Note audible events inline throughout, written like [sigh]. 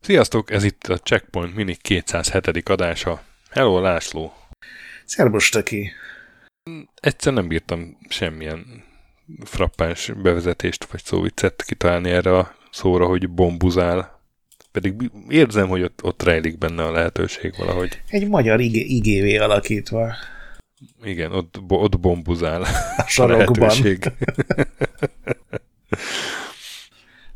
Sziasztok, ez itt a Checkpoint Mini 207. adása. Hello, László! Szerbus, Taki! Egyszer nem bírtam semmilyen frappáns bevezetést vagy szóviccet kitalálni erre a szóra, hogy bombuzál. Pedig érzem, hogy ott, ott rejlik benne a lehetőség valahogy. Egy magyar ig- igévé alakítva. Igen, ott, ott bombuzál a [laughs] sarokban. A [laughs]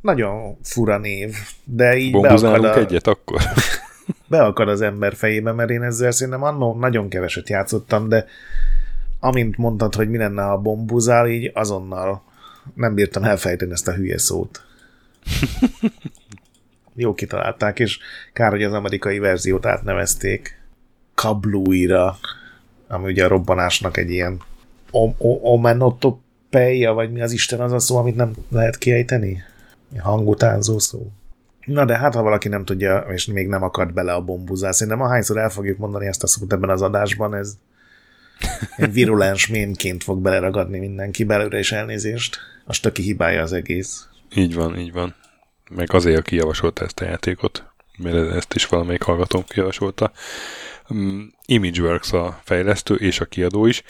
Nagyon fura név, de így Bombuzálunk a... egyet akkor? [laughs] beakad az ember fejébe, mert én ezzel szerintem annó nagyon keveset játszottam, de amint mondtad, hogy mi lenne, ha bombuzál, így azonnal nem bírtam elfejteni ezt a hülye szót. Jó kitalálták, és kár, hogy az amerikai verziót átnevezték Kabluira, ami ugye a robbanásnak egy ilyen omenotopeia, vagy mi az Isten az a szó, amit nem lehet kiejteni? Hangutánzó szó. Na de hát, ha valaki nem tudja, és még nem akart bele a bombuzál, szerintem ahányszor el fogjuk mondani ezt a szót ebben az adásban, ez egy virulens mémként fog beleragadni mindenki belőle, és elnézést. A stöki hibája az egész. Így van, így van. Meg azért, aki javasolta ezt a játékot, mert ezt is valamelyik hallgatóm javasolta. Um, Imageworks a fejlesztő és a kiadó is.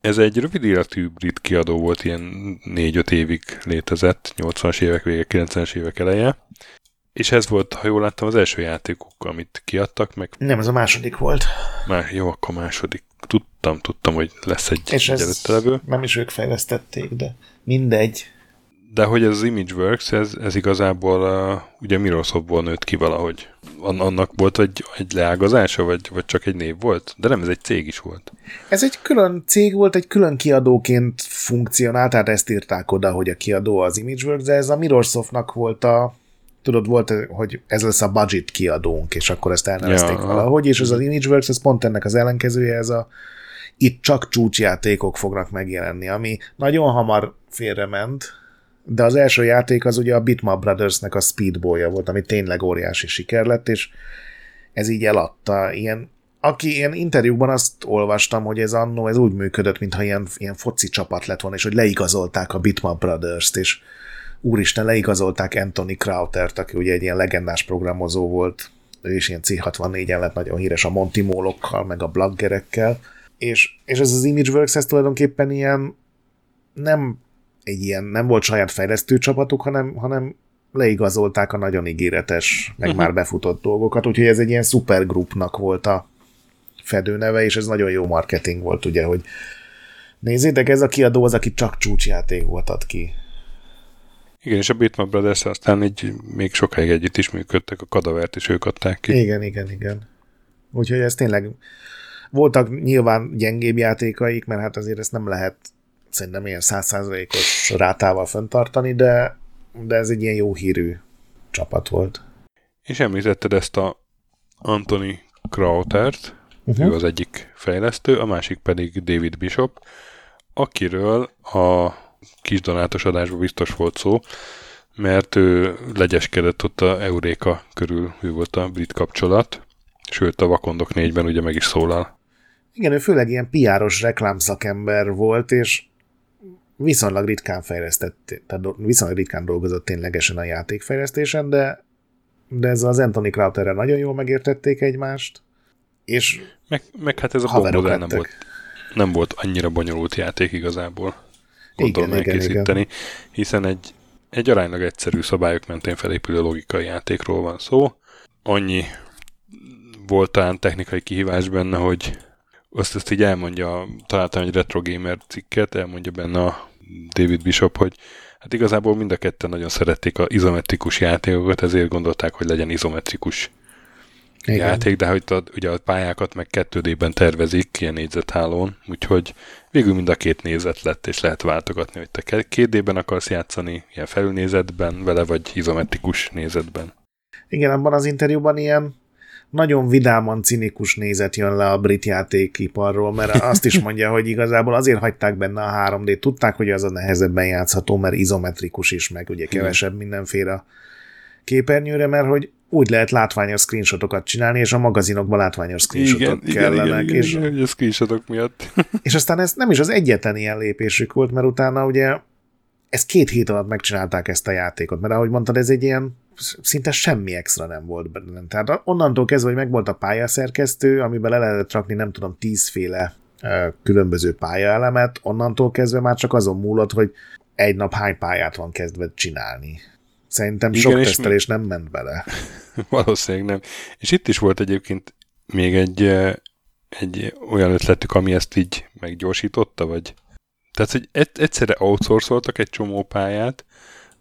Ez egy rövid életű brit kiadó volt, ilyen 4-5 évig létezett, 80-as évek vége, 90-es évek eleje. És ez volt, ha jól láttam, az első játékuk, amit kiadtak, meg... Nem, ez a második volt. Már jó, akkor második. Tudtam, tudtam, hogy lesz egy, És egy levő. nem is ők fejlesztették, de mindegy. De hogy ez az Imageworks, ez, ez igazából uh, ugye Microsoftból nőtt ki valahogy. Annak volt egy, egy leágazása, vagy, vagy csak egy név volt? De nem, ez egy cég is volt. Ez egy külön cég volt, egy külön kiadóként funkcionált, tehát ezt írták oda, hogy a kiadó az Imageworks, de ez a Microsoftnak volt a tudod, volt, hogy ez lesz a budget kiadónk, és akkor ezt elnevezték ja, valahogy, és ez az Imageworks, ez pont ennek az ellenkezője, ez a itt csak csúcsjátékok fognak megjelenni, ami nagyon hamar félrement, de az első játék az ugye a Bitmap Brothersnek a Speedball-ja volt, ami tényleg óriási siker lett, és ez így eladta. Ilyen, aki ilyen interjúkban azt olvastam, hogy ez annó ez úgy működött, mintha ilyen, ilyen foci csapat lett volna, és hogy leigazolták a Bitmap Brothers-t, és úristen, leigazolták Anthony Krautert, aki ugye egy ilyen legendás programozó volt, ő is ilyen C64-en lett nagyon híres a Monty Mólokkal, meg a blaggerekkel, és, és ez az Imageworks, ez tulajdonképpen ilyen nem egy ilyen, nem volt saját fejlesztő csapatuk, hanem, hanem leigazolták a nagyon ígéretes, meg uh-huh. már befutott dolgokat, úgyhogy ez egy ilyen supergroupnak volt a fedőneve, és ez nagyon jó marketing volt, ugye, hogy nézzétek, ez a kiadó az, aki csak csúcsjátékot ad ki. Igen, és a Bitmap Brothers aztán így még sokáig együtt is működtek, a kadavert is ők adták ki. Igen, igen, igen. Úgyhogy ez tényleg voltak nyilván gyengébb játékaik, mert hát azért ezt nem lehet szerintem ilyen százszázalékos rátával föntartani, de, de ez egy ilyen jó hírű csapat volt. És említetted ezt a Anthony Krautert, uh-huh. ő az egyik fejlesztő, a másik pedig David Bishop, akiről a kis donátos adásban biztos volt szó, mert ő legyeskedett ott a Euréka körül, ő volt a brit kapcsolat, sőt a Vakondok négyben ugye meg is szólal. Igen, ő főleg ilyen piáros reklámszakember volt, és viszonylag ritkán fejlesztett, tehát viszonylag ritkán dolgozott ténylegesen a játékfejlesztésen, de, de ez az Anthony Crowtherrel nagyon jól megértették egymást, és meg, meg hát ez a bombodál nem volt, nem volt annyira bonyolult játék igazából gondolom igen, elkészíteni, igen, igen. hiszen egy, egy aránylag egyszerű szabályok mentén felépülő logikai játékról van szó. Annyi volt talán technikai kihívás benne, hogy azt ezt így elmondja, találtam egy Retro Gamer cikket, elmondja benne a David Bishop, hogy hát igazából mind a ketten nagyon szerették az izometrikus játékokat, ezért gondolták, hogy legyen izometrikus igen. játék, de hogy a, ugye a pályákat meg 2D-ben tervezik ilyen négyzethálón, úgyhogy végül mind a két nézet lett, és lehet váltogatni, hogy te 2D-ben akarsz játszani, ilyen felülnézetben vele, vagy izometrikus nézetben. Igen, abban az interjúban ilyen nagyon vidáman cinikus nézet jön le a brit játékiparról, mert azt is [laughs] mondja, hogy igazából azért hagyták benne a 3D, tudták, hogy az a nehezebben játszható, mert izometrikus is, meg ugye kevesebb mindenféle képernyőre, mert hogy úgy lehet látványos screenshotokat csinálni, és a magazinokban látványos screenshotok igen, kellenek. Igen, igen, és, igen, igen, a screenshotok miatt. [laughs] és aztán ez nem is az egyetlen ilyen lépésük volt, mert utána ugye ez két hét alatt megcsinálták ezt a játékot, mert ahogy mondtad, ez egy ilyen szinte semmi extra nem volt benne. Tehát onnantól kezdve, hogy megvolt a pályaszerkesztő, amiben le lehetett rakni nem tudom tízféle különböző pályaelemet, onnantól kezdve már csak azon múlott, hogy egy nap hány pályát van kezdve csinálni. Szerintem Igen, sok tesztelés mi... nem ment bele. [laughs] Valószínűleg nem. És itt is volt egyébként még egy, egy olyan ötletük, ami ezt így meggyorsította, vagy tehát, hogy egyszerre outsourcoltak egy csomó pályát,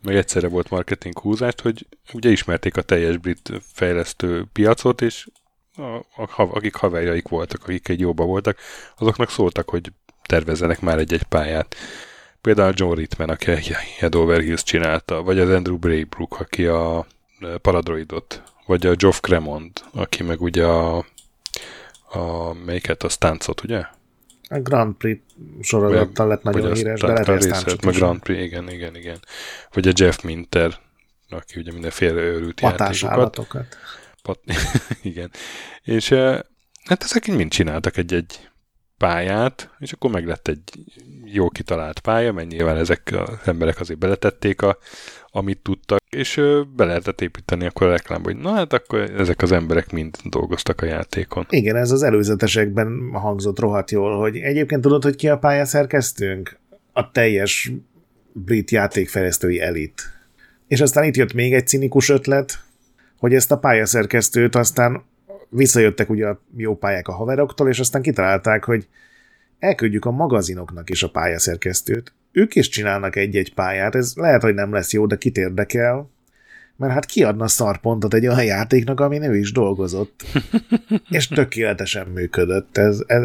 meg egyszerre volt marketing húzást, hogy ugye ismerték a teljes brit fejlesztő piacot, és a, a, akik haverjaik voltak, akik egy jóba voltak, azoknak szóltak, hogy tervezzenek már egy-egy pályát. Például John Ritman, aki a Head Over Hills csinálta, vagy az Andrew Braybrook, aki a Paradroidot, vagy a Geoff Cremond, aki meg ugye a, a melyiket, a Stancot, ugye? A Grand Prix sorozattal lett nagyon híres, de lehet, hogy meg Grand Prix, igen, igen, igen. Vagy a Jeff Minter, aki ugye mindenféle őrült játékokat. Pat, [laughs] igen. És hát ezek mind csináltak egy-egy pályát, és akkor meg lett egy jó kitalált pálya, mert nyilván ezek az emberek azért beletették a, amit tudtak, és be lehetett építeni akkor a reklámba, hogy na hát akkor ezek az emberek mind dolgoztak a játékon. Igen, ez az előzetesekben hangzott rohadt jól, hogy egyébként tudod, hogy ki a pályaszerkesztőnk? A teljes brit játékfejlesztői elit. És aztán itt jött még egy cinikus ötlet, hogy ezt a pályaszerkesztőt aztán visszajöttek ugye a jó pályák a haveroktól, és aztán kitalálták, hogy elküldjük a magazinoknak is a pályaszerkesztőt. Ők is csinálnak egy-egy pályát, ez lehet, hogy nem lesz jó, de kit érdekel, mert hát kiadna szarpontot egy olyan játéknak, ami ő is dolgozott, [laughs] és tökéletesen működött. Ez, ez,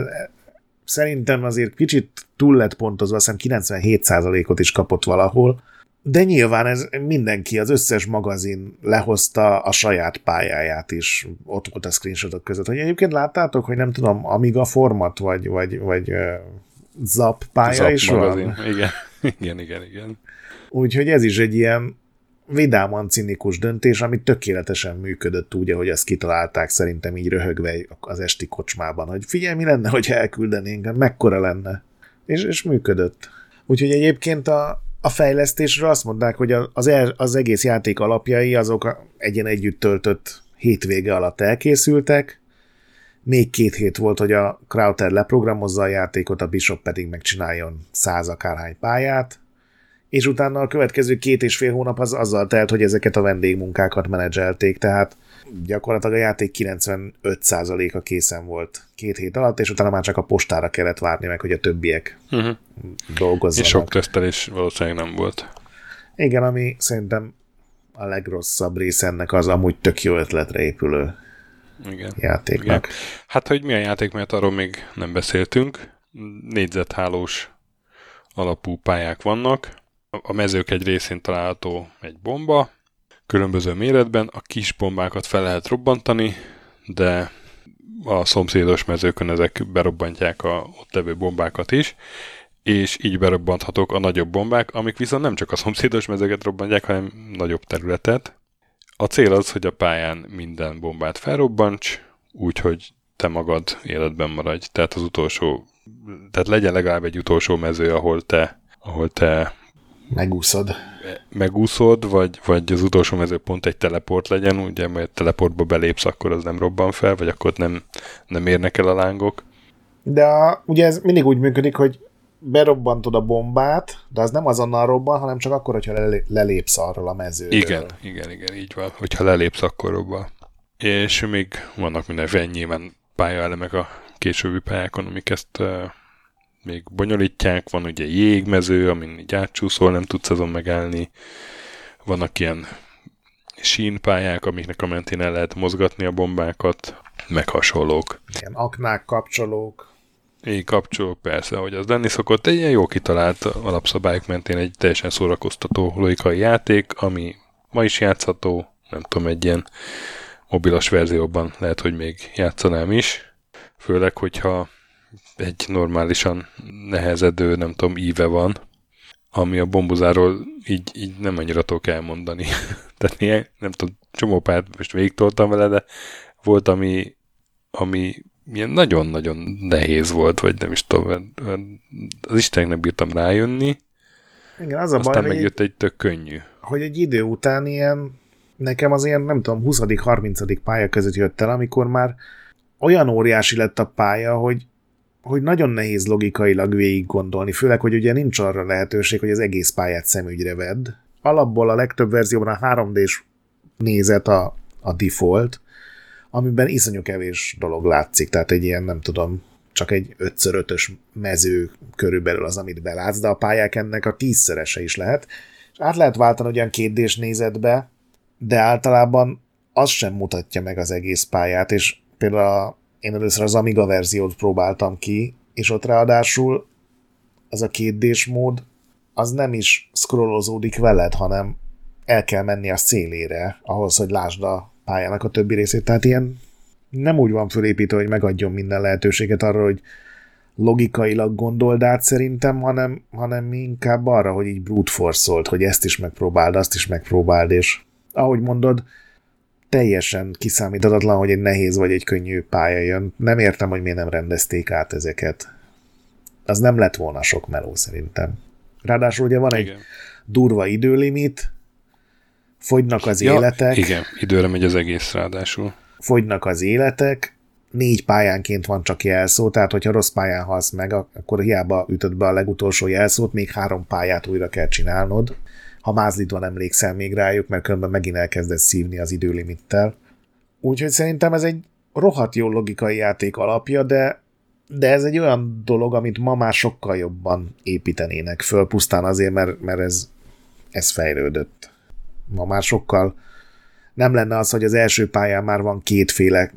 szerintem azért kicsit túl lett pontozva, azt hiszem 97%-ot is kapott valahol, de nyilván ez mindenki, az összes magazin lehozta a saját pályáját is, ott volt a screenshotok között. Hogy egyébként láttátok, hogy nem tudom, Amiga format, vagy, vagy, vagy uh, Zap pálya Zap is magazin. van? Igen, [laughs] igen, igen, igen. Úgyhogy ez is egy ilyen vidáman cinikus döntés, ami tökéletesen működött úgy, ahogy ezt kitalálták szerintem így röhögve az esti kocsmában, hogy figyelj, mi lenne, hogy elküldenénk, mekkora lenne. És, és működött. Úgyhogy egyébként a, a fejlesztésről azt mondták, hogy az, az egész játék alapjai azok egyen együtt töltött hétvége alatt elkészültek, még két hét volt, hogy a Crowther leprogramozza a játékot, a Bishop pedig megcsináljon száz akárhány pályát, és utána a következő két és fél hónap az azzal telt, hogy ezeket a vendégmunkákat menedzselték, tehát gyakorlatilag a játék 95%-a készen volt két hét alatt, és utána már csak a postára kellett várni meg, hogy a többiek uh-huh. dolgozzanak. És sok tesztelés valószínűleg nem volt. Igen, ami szerintem a legrosszabb rész ennek az amúgy tök jó ötletre épülő Igen. játéknak. Igen. Hát, hogy milyen játék, mert arról még nem beszéltünk. Négyzethálós alapú pályák vannak. A mezők egy részén található egy bomba, különböző méretben. A kis bombákat fel lehet robbantani, de a szomszédos mezőkön ezek berobbantják a ott levő bombákat is, és így berobbanthatók a nagyobb bombák, amik viszont nem csak a szomszédos mezőket robbantják, hanem nagyobb területet. A cél az, hogy a pályán minden bombát felrobbants, úgyhogy te magad életben maradj. Tehát az utolsó, tehát legyen legalább egy utolsó mező, ahol te, ahol te Megúszod. Megúszod, vagy, vagy az utolsó mező pont egy teleport legyen, ugye, mert teleportba belépsz, akkor az nem robban fel, vagy akkor nem, nem érnek el a lángok. De a, ugye ez mindig úgy működik, hogy berobbantod a bombát, de az nem azonnal robban, hanem csak akkor, hogyha lelépsz arról a mezőről. Igen, igen, igen, így van. Hogyha lelépsz, akkor robban. És még vannak mindenféle nyilván pályaelemek a későbbi pályákon, amik ezt még bonyolítják, van ugye jégmező, amin így átcsúszol, nem tudsz azon megállni, vannak ilyen sínpályák, amiknek a mentén el lehet mozgatni a bombákat, meg hasonlók. Ilyen aknák, kapcsolók. Így kapcsolók, persze, hogy az lenni szokott. Egy ilyen jó kitalált alapszabályok mentén egy teljesen szórakoztató logikai játék, ami ma is játszható, nem tudom, egy ilyen mobilos verzióban lehet, hogy még játszanám is. Főleg, hogyha egy normálisan nehezedő, nem tudom, íve van, ami a bombuzáról így, így nem annyira tudok elmondani. [laughs] Tehát ilyen, nem tudom, csomó pályát most végigtoltam vele, de volt, ami, ami ilyen nagyon-nagyon nehéz volt, vagy nem is tudom, az Istennek bírtam rájönni, Igen, az a aztán baj, megjött egy tök könnyű. hogy egy idő után ilyen, nekem az ilyen, nem tudom, 20.-30. pálya között jött el, amikor már olyan óriási lett a pálya, hogy, hogy nagyon nehéz logikailag végig gondolni, főleg, hogy ugye nincs arra lehetőség, hogy az egész pályát szemügyre vedd. Alapból a legtöbb verzióban a 3D-s nézet a, a default, amiben iszonyú kevés dolog látszik, tehát egy ilyen, nem tudom, csak egy 5x5-ös mező körülbelül az, amit belátsz, de a pályák ennek a tízszerese is lehet. És át lehet váltani ugyan kétdés nézetbe, de általában az sem mutatja meg az egész pályát, és például én először az Amiga verziót próbáltam ki, és ott ráadásul az a kétdés mód, az nem is scrollozódik veled, hanem el kell menni a szélére, ahhoz, hogy lásd a pályának a többi részét. Tehát ilyen nem úgy van fölépítve, hogy megadjon minden lehetőséget arra, hogy logikailag gondold át szerintem, hanem, hanem inkább arra, hogy így brute force hogy ezt is megpróbáld, azt is megpróbáld, és ahogy mondod, teljesen kiszámíthatatlan, hogy egy nehéz vagy egy könnyű pálya jön. Nem értem, hogy miért nem rendezték át ezeket. Az nem lett volna sok meló szerintem. Ráadásul ugye van egy Igen. durva időlimit, fogynak az Ja, életek, Igen, időre megy az egész ráadásul. fogynak az életek, négy pályánként van csak jelszó, tehát hogyha rossz pályán halsz meg, akkor hiába ütöd be a legutolsó jelszót, még három pályát újra kell csinálnod. Ha mázlitban emlékszel még rájuk, mert különben megint elkezdesz szívni az időlimittel. Úgyhogy szerintem ez egy rohadt jó logikai játék alapja, de, de ez egy olyan dolog, amit ma már sokkal jobban építenének föl, pusztán azért, mert, mert ez, ez fejlődött. Ma már sokkal nem lenne az, hogy az első pályán már van kétféle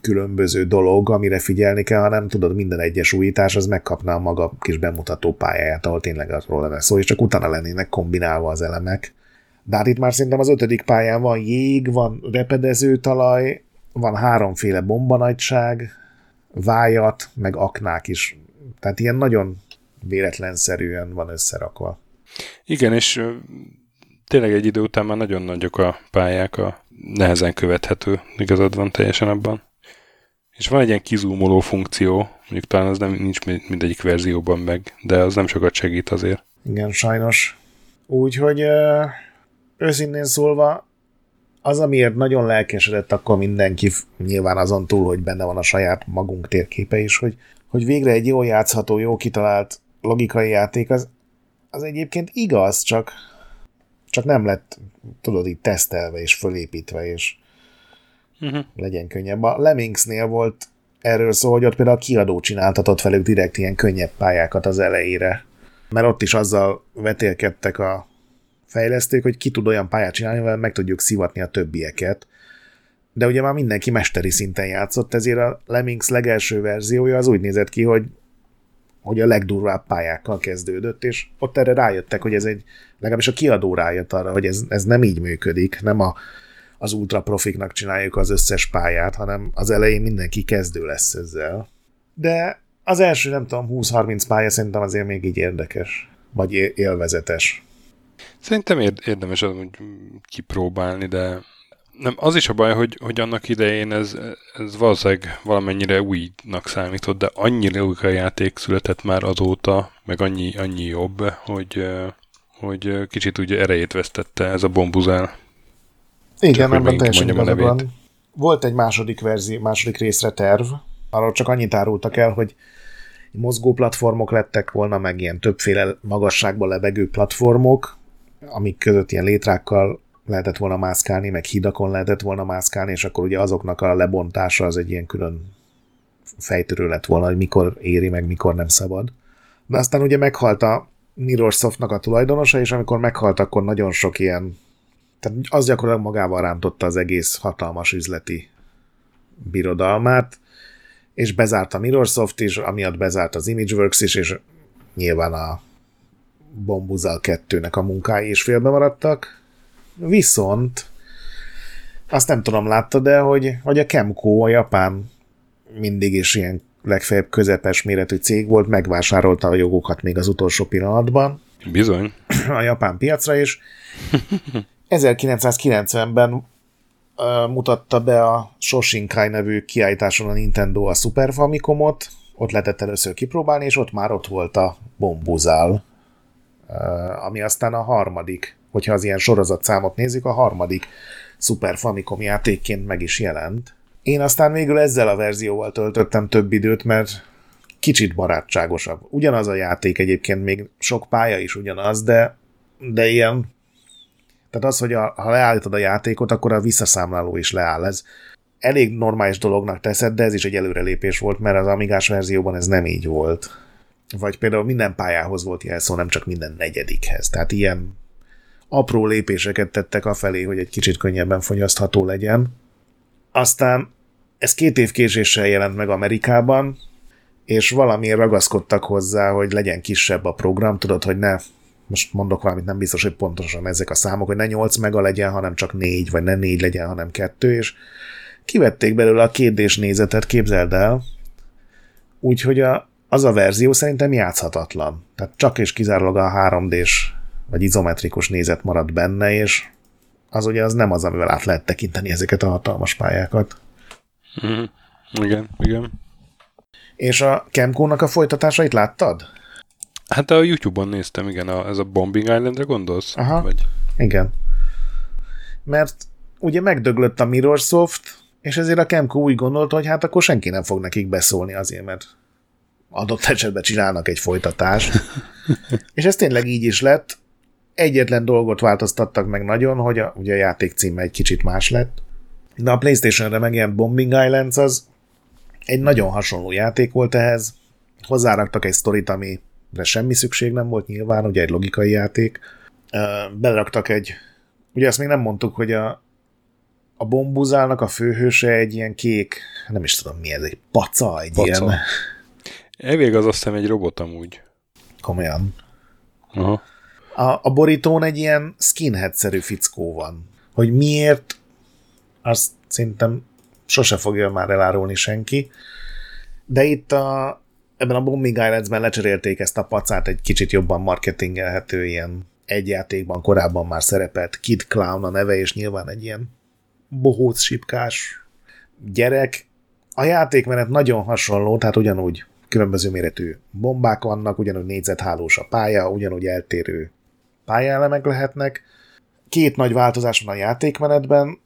különböző dolog, amire figyelni kell, hanem tudod, minden egyes újítás az megkapná a maga kis bemutató pályáját, ahol tényleg arról lenne szó, és csak utána lennének kombinálva az elemek. De hát itt már szerintem az ötödik pályán van jég, van repedező talaj, van háromféle bombanagyság, vájat, meg aknák is. Tehát ilyen nagyon véletlenszerűen van összerakva. Igen, és tényleg egy idő után már nagyon nagyok a pályák, a nehezen követhető, igazad van teljesen abban. És van egy ilyen kizúmoló funkció, mondjuk talán az nem nincs mind- mindegyik verzióban meg, de az nem sokat segít azért. Igen, sajnos. Úgyhogy őszintén szólva, az, amiért nagyon lelkesedett akkor mindenki, nyilván azon túl, hogy benne van a saját magunk térképe is, hogy, hogy végre egy jól játszható, jó kitalált logikai játék, az, az egyébként igaz, csak, csak nem lett, tudod, így tesztelve és fölépítve, és Uh-huh. legyen könnyebb. A Lemmingsnél volt erről szó, hogy ott például a kiadó csináltatott velük direkt ilyen könnyebb pályákat az elejére. Mert ott is azzal vetélkedtek a fejlesztők, hogy ki tud olyan pályát csinálni, amivel meg tudjuk szivatni a többieket. De ugye már mindenki mesteri szinten játszott, ezért a Lemmings legelső verziója az úgy nézett ki, hogy hogy a legdurvább pályákkal kezdődött, és ott erre rájöttek, hogy ez egy, legalábbis a kiadó rájött arra, hogy ez, ez nem így működik, nem a, az ultra profiknak csináljuk az összes pályát, hanem az elején mindenki kezdő lesz ezzel. De az első, nem tudom, 20-30 pálya szerintem azért még így érdekes, vagy élvezetes. Szerintem ér- érdemes az úgy kipróbálni, de nem, az is a baj, hogy, hogy annak idején ez, ez valószínűleg valamennyire újnak számított, de annyi logikai játék született már azóta, meg annyi, annyi jobb, hogy, hogy kicsit úgy erejét vesztette ez a bombuzál. Igen, ebben megint teljesen igazad van. Volt egy második verzió, második részre terv, arról csak annyit árultak el, hogy mozgó platformok lettek volna, meg ilyen többféle magasságban lebegő platformok, amik között ilyen létrákkal lehetett volna mászkálni, meg hidakon lehetett volna mászkálni, és akkor ugye azoknak a lebontása az egy ilyen külön fejtörő lett volna, hogy mikor éri, meg mikor nem szabad. De aztán ugye meghalt a Mirrorsoftnak a tulajdonosa, és amikor meghalt, akkor nagyon sok ilyen tehát az gyakorlatilag magával rántotta az egész hatalmas üzleti birodalmát, és bezárt a Mirrorsoft is, amiatt bezárt az Imageworks is, és nyilván a Bombuzal 2-nek a munkái is félbe maradtak. Viszont azt nem tudom, látta, de hogy, hogy a Kemco, a japán mindig is ilyen legfeljebb közepes méretű cég volt, megvásárolta a jogokat még az utolsó pillanatban, Bizony. A japán piacra, és [laughs] 1990-ben uh, mutatta be a Shoshinkai nevű kiállításon a Nintendo a Super Famicomot, ott lehetett először kipróbálni, és ott már ott volt a Bombuzál, uh, ami aztán a harmadik, hogyha az ilyen sorozatszámot nézzük, a harmadik Super Famicom játékként meg is jelent. Én aztán végül ezzel a verzióval töltöttem több időt, mert kicsit barátságosabb. Ugyanaz a játék egyébként, még sok pálya is ugyanaz, de, de ilyen tehát az, hogy a, ha leállítod a játékot, akkor a visszaszámláló is leáll. Ez elég normális dolognak teszed, de ez is egy előrelépés volt, mert az Amigás verzióban ez nem így volt. Vagy például minden pályához volt jelszó, nem csak minden negyedikhez. Tehát ilyen apró lépéseket tettek afelé, hogy egy kicsit könnyebben fogyasztható legyen. Aztán ez két év késéssel jelent meg Amerikában, és valamiért ragaszkodtak hozzá, hogy legyen kisebb a program, tudod, hogy ne, most mondok valamit, nem biztos, hogy pontosan ezek a számok, hogy ne 8 mega legyen, hanem csak 4, vagy ne 4 legyen, hanem 2, és kivették belőle a 2 d nézetet, képzeld el, úgyhogy a, az a verzió szerintem játszhatatlan. Tehát csak és kizárólag a 3D-s vagy izometrikus nézet marad benne, és az ugye az nem az, amivel át lehet tekinteni ezeket a hatalmas pályákat. Mm, igen, igen. És a Kemco-nak a folytatásait láttad? Hát a YouTube-on néztem, igen, a, ez a Bombing Islandre gondolsz? Aha, vagy? igen. Mert ugye megdöglött a Mirrorsoft, és ezért a Kemco úgy gondolta, hogy hát akkor senki nem fog nekik beszólni azért, mert adott esetben csinálnak egy folytatást. [laughs] és ez tényleg így is lett. Egyetlen dolgot változtattak meg nagyon, hogy a, ugye a játék címe egy kicsit más lett. De a Playstation-re megjelent Bombing Islands az egy nagyon hasonló játék volt ehhez. Hozzáraktak egy sztorit, amire semmi szükség nem volt nyilván, ugye egy logikai játék. Beleraktak egy, ugye azt még nem mondtuk, hogy a, a bombuzálnak a főhőse egy ilyen kék, nem is tudom mi ez, egy paca, egy paca. ilyen... Elvég az azt hiszem egy robot amúgy. Komolyan. Aha. A, a borítón egy ilyen skinhead-szerű fickó van. Hogy miért, azt szerintem sose fogja már elárulni senki. De itt a, ebben a Bombing Islands-ben lecserélték ezt a pacát egy kicsit jobban marketingelhető ilyen egy játékban korábban már szerepelt Kid Clown a neve, és nyilván egy ilyen bohóc sipkás gyerek. A játékmenet nagyon hasonló, tehát ugyanúgy különböző méretű bombák vannak, ugyanúgy négyzethálós a pálya, ugyanúgy eltérő pályaelemek lehetnek. Két nagy változás van a játékmenetben,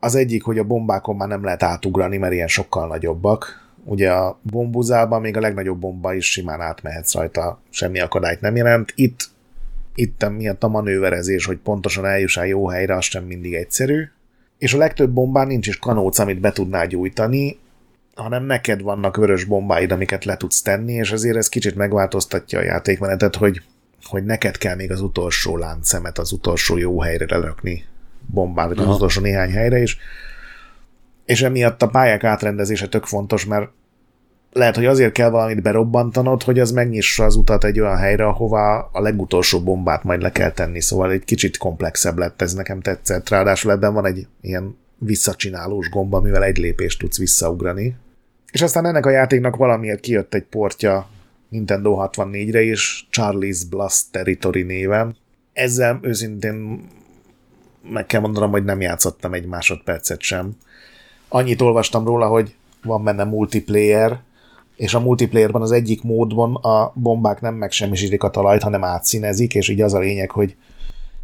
az egyik, hogy a bombákon már nem lehet átugrani, mert ilyen sokkal nagyobbak. Ugye a bombuzában még a legnagyobb bomba is simán átmehetsz rajta, semmi akadályt nem jelent. Itt, itt miatt a manőverezés, hogy pontosan eljussál jó helyre, az sem mindig egyszerű. És a legtöbb bombán nincs is kanóc, amit be tudnál gyújtani, hanem neked vannak vörös bombáid, amiket le tudsz tenni, és azért ez kicsit megváltoztatja a játékmenetet, hogy, hogy neked kell még az utolsó láncszemet az utolsó jó helyre lerakni bombát, az utolsó néhány helyre is. És emiatt a pályák átrendezése tök fontos, mert lehet, hogy azért kell valamit berobbantanod, hogy az megnyissa az utat egy olyan helyre, ahová a legutolsó bombát majd le kell tenni, szóval egy kicsit komplexebb lett, ez nekem tetszett. Ráadásul ebben van egy ilyen visszacsinálós gomba, amivel egy lépést tudsz visszaugrani. És aztán ennek a játéknak valamiért kijött egy portja Nintendo 64-re is, Charlie's Blast Territory néven. Ezzel őszintén meg kell mondanom, hogy nem játszottam egy másodpercet sem. Annyit olvastam róla, hogy van benne multiplayer, és a multiplayerban az egyik módban a bombák nem megsemmisítik a talajt, hanem átszínezik, és így az a lényeg, hogy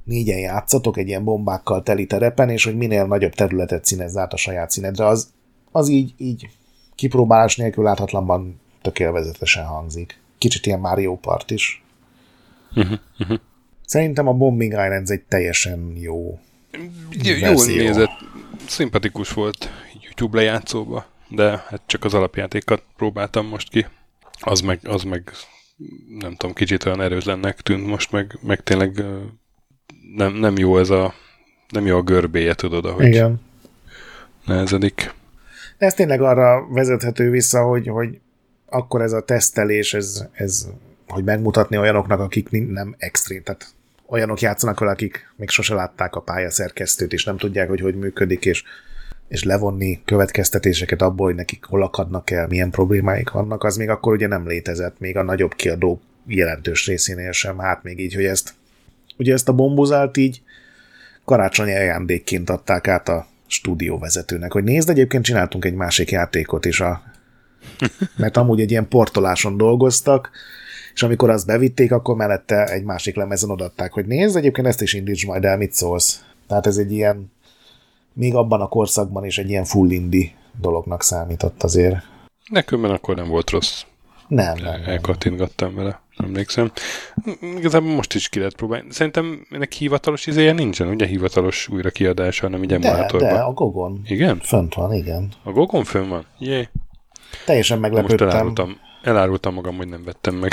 négyen játszatok egy ilyen bombákkal teli terepen, és hogy minél nagyobb területet színezz át a saját színedre, az, az így, így kipróbálás nélkül láthatlanban tökéletezetesen hangzik. Kicsit ilyen Mario Part is. Szerintem a Bombing Islands egy teljesen jó Jó nézett, szimpatikus volt YouTube lejátszóba, de hát csak az alapjátékat próbáltam most ki. Az meg, az meg nem tudom, kicsit olyan erőtlennek tűnt most, meg, meg tényleg nem, nem jó ez a nem jó a görbéje, tudod, ahogy Igen. nehezedik. Ez tényleg arra vezethető vissza, hogy, hogy akkor ez a tesztelés, ez, ez hogy megmutatni olyanoknak, akik nem extrém, tehát olyanok játszanak vele, akik még sose látták a pályaszerkesztőt, és nem tudják, hogy hogy működik, és, és levonni következtetéseket abból, hogy nekik hol akadnak el, milyen problémáik vannak, az még akkor ugye nem létezett, még a nagyobb kiadók jelentős részénél sem, hát még így, hogy ezt ugye ezt a bombozált így karácsonyi ajándékként adták át a stúdióvezetőnek, hogy nézd, egyébként csináltunk egy másik játékot is, a, [laughs] mert amúgy egy ilyen portoláson dolgoztak, és amikor azt bevitték, akkor mellette egy másik lemezen odatták, hogy nézd, egyébként ezt is indíts majd el, mit szólsz. Tehát ez egy ilyen, még abban a korszakban is egy ilyen full indie dolognak számított azért. Nekem akkor nem volt rossz. Nem, nem. Elkattintgattam vele, emlékszem. Igazából most is ki lehet próbálni. Szerintem ennek hivatalos izéje nincsen, ugye hivatalos újra kiadása, hanem így de, de, a Gogon. Igen? Fönt van, igen. A Gogon fönn van? Jé. Teljesen meglepődtem. Most elárultam, magam, hogy nem vettem meg.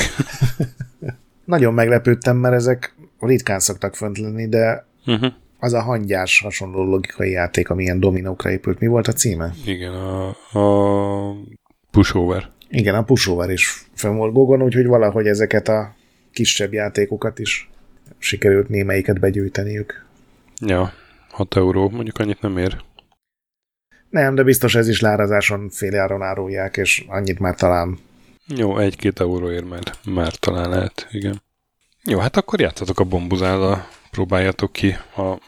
[laughs] Nagyon meglepődtem, mert ezek ritkán szoktak fönt lenni, de uh-huh. az a hangyás hasonló logikai játék, ami ilyen dominókra épült. Mi volt a címe? Igen, a, a Pushover. Igen, a Pushover is fönn volt Gogon, úgyhogy valahogy ezeket a kisebb játékokat is sikerült némelyiket begyűjteniük. Ja, 6 euró, mondjuk annyit nem ér. Nem, de biztos ez is lárazáson féláron árulják, és annyit már talán. Jó, egy-két euróért már, már talán lehet, igen. Jó, hát akkor játszatok a bombuzállal, próbáljatok ki, ha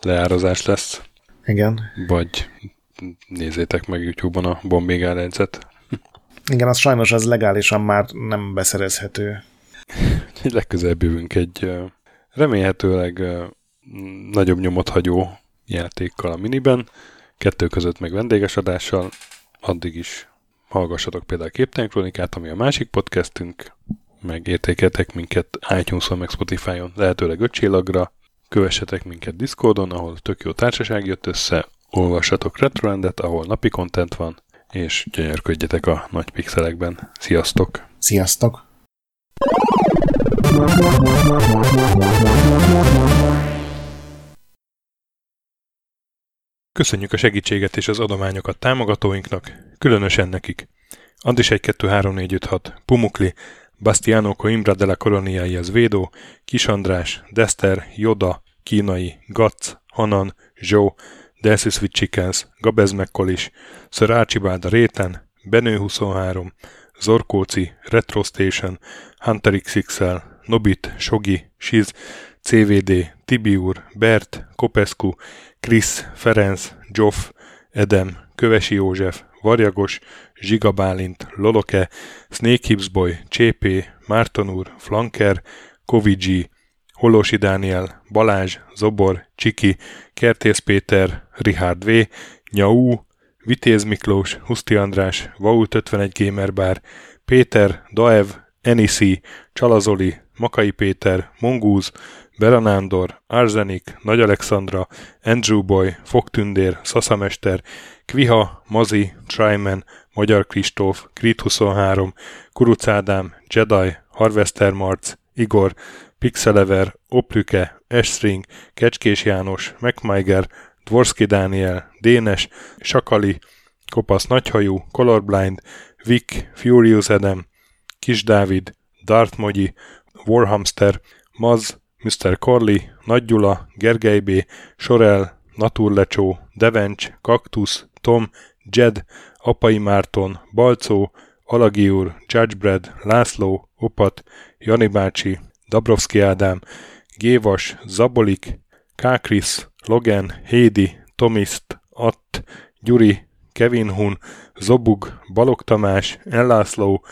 leárazás lesz. Igen. Vagy nézzétek meg YouTube-on a bombégál edzet. Igen, az sajnos az legálisan már nem beszerezhető. Legközelebb jövünk egy remélhetőleg nagyobb nyomot hagyó játékkal a miniben, kettő között meg vendéges adással, addig is hallgassatok például a Képtelen Kronikát, ami a másik podcastünk, meg értékeltek minket iTunes-on, meg Spotify-on, lehetőleg öt csillagra, kövessetek minket Discordon, ahol tök jó társaság jött össze, olvassatok Retroendet, ahol napi content van, és gyönyörködjetek a nagy pixelekben. Sziasztok! Sziasztok! Köszönjük a segítséget és az adományokat támogatóinknak, különösen nekik. Andis 1 2 3 4 5 6, Pumukli, Bastiano Coimbra de la Coloniai az Védó, Kis András, Dester, Joda, Kínai, Gac, Hanan, Zsó, Delsis with Chickens, Gabez Mekkolis, Sir Archibald a Réten, Benő 23, Zorkóci, Retro Station, Hunter XXL, Nobit, Sogi, Siz, CVD, Tibiur, Bert, Kopescu, Krisz, Ferenc, Joff, Edem, Kövesi József, Varjagos, Zsiga Loloke, Snake Hips Boy, Csépé, Márton Flanker, Kovicsi, Holosi Dániel, Balázs, Zobor, Csiki, Kertész Péter, Richard V, Nyau, Vitéz Miklós, Huszti András, Vault 51 Gamer Bar, Péter, Daev, Enisi, Csalazoli, Makai Péter, Mongúz, Beranándor, Arzenik, Nagy Alexandra, Andrew Boy, Fogtündér, Szaszamester, Kviha, Mazi, Tryman, Magyar Kristóf, Krit 23, Kuruc Ádám, Jedi, Harvester Marc, Igor, Pixelever, Oplüke, Estring, Kecskés János, MacMiger, Dvorski Dániel, Dénes, Sakali, Kopasz Nagyhajú, Colorblind, Vic, Furious Adam, Kis Dávid, Darth Mogyi, Warhamster, Maz, Mr. Corley, Nagy Gyula, Gergely B., Sorel, Naturlecsó, Devencs, Kaktusz, Tom, Jed, Apai Márton, Balcó, Alagi úr, Judgebred, László, Opat, Jani bácsi, Dabrowski Ádám, Gévas, Zabolik, Kákris, Logan, Hédi, Tomiszt, Att, Gyuri, Kevin Hun, Zobug, Balog Tamás, Ellászló,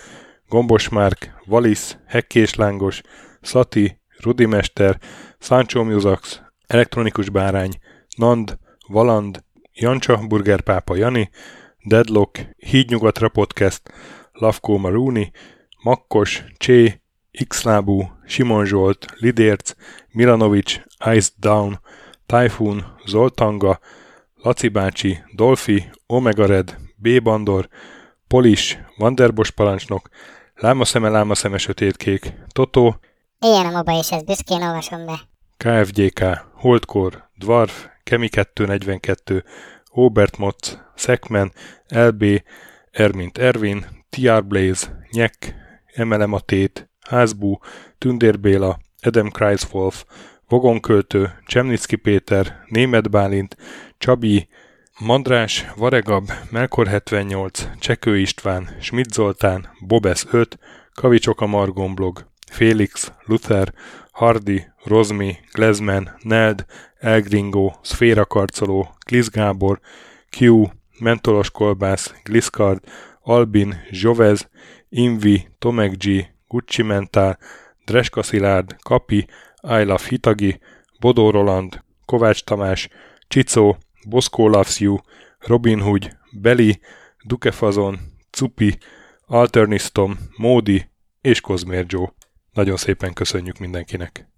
Gombos Márk, Valisz, Hekkés Lángos, Rudimester, Sancho Musax, Elektronikus Bárány, Nand, Valand, Jancsa Burgerpápa Jani, Deadlock, Hídnyugatra Podcast, Lavkó Maruni, Makkos, Csé, Xlábú, Simon Zsolt, Lidérc, Milanovic, Ice Down, Typhoon, Zoltanga, Laci bácsi, Dolfi, Omega Red, B. Bandor, Polis, Vanderbos parancsnok, Lámaszeme, Lámaszeme sötétkék, Totó, Ilyen a moba, és ezt büszkén olvasom be. KFGK, Holdkor, Dwarf, Kemi 242, Obert Motz, Szekmen, LB, Ermint Ervin, TR Blaze, Nyek, Emelem a Tét, Házbú, Tündér Béla, Edem Kreiswolf, Vogonköltő, Csemnicki Péter, Német Bálint, Csabi, Mandrás, Varegab, Melkor 78, Csekő István, Schmidt Zoltán, Bobesz 5, Kavicsok a Margon blog, Félix, Luther, Hardy, Rozmi, Glezman, Neld, Elgringo, Szféra Karcoló, Glisz Gábor, Q, Mentolos Kolbász, Gliszkard, Albin, Jovez, Invi, Tomek G, Gucci Mentál, Dreska Szilárd, Kapi, I Love Hitagi, Bodó Roland, Kovács Tamás, Csicó, Boszkó Loves You, Robin Hood, Beli, Dukefazon, Cupi, Alternistom, Módi és Kozmér Joe. Nagyon szépen köszönjük mindenkinek!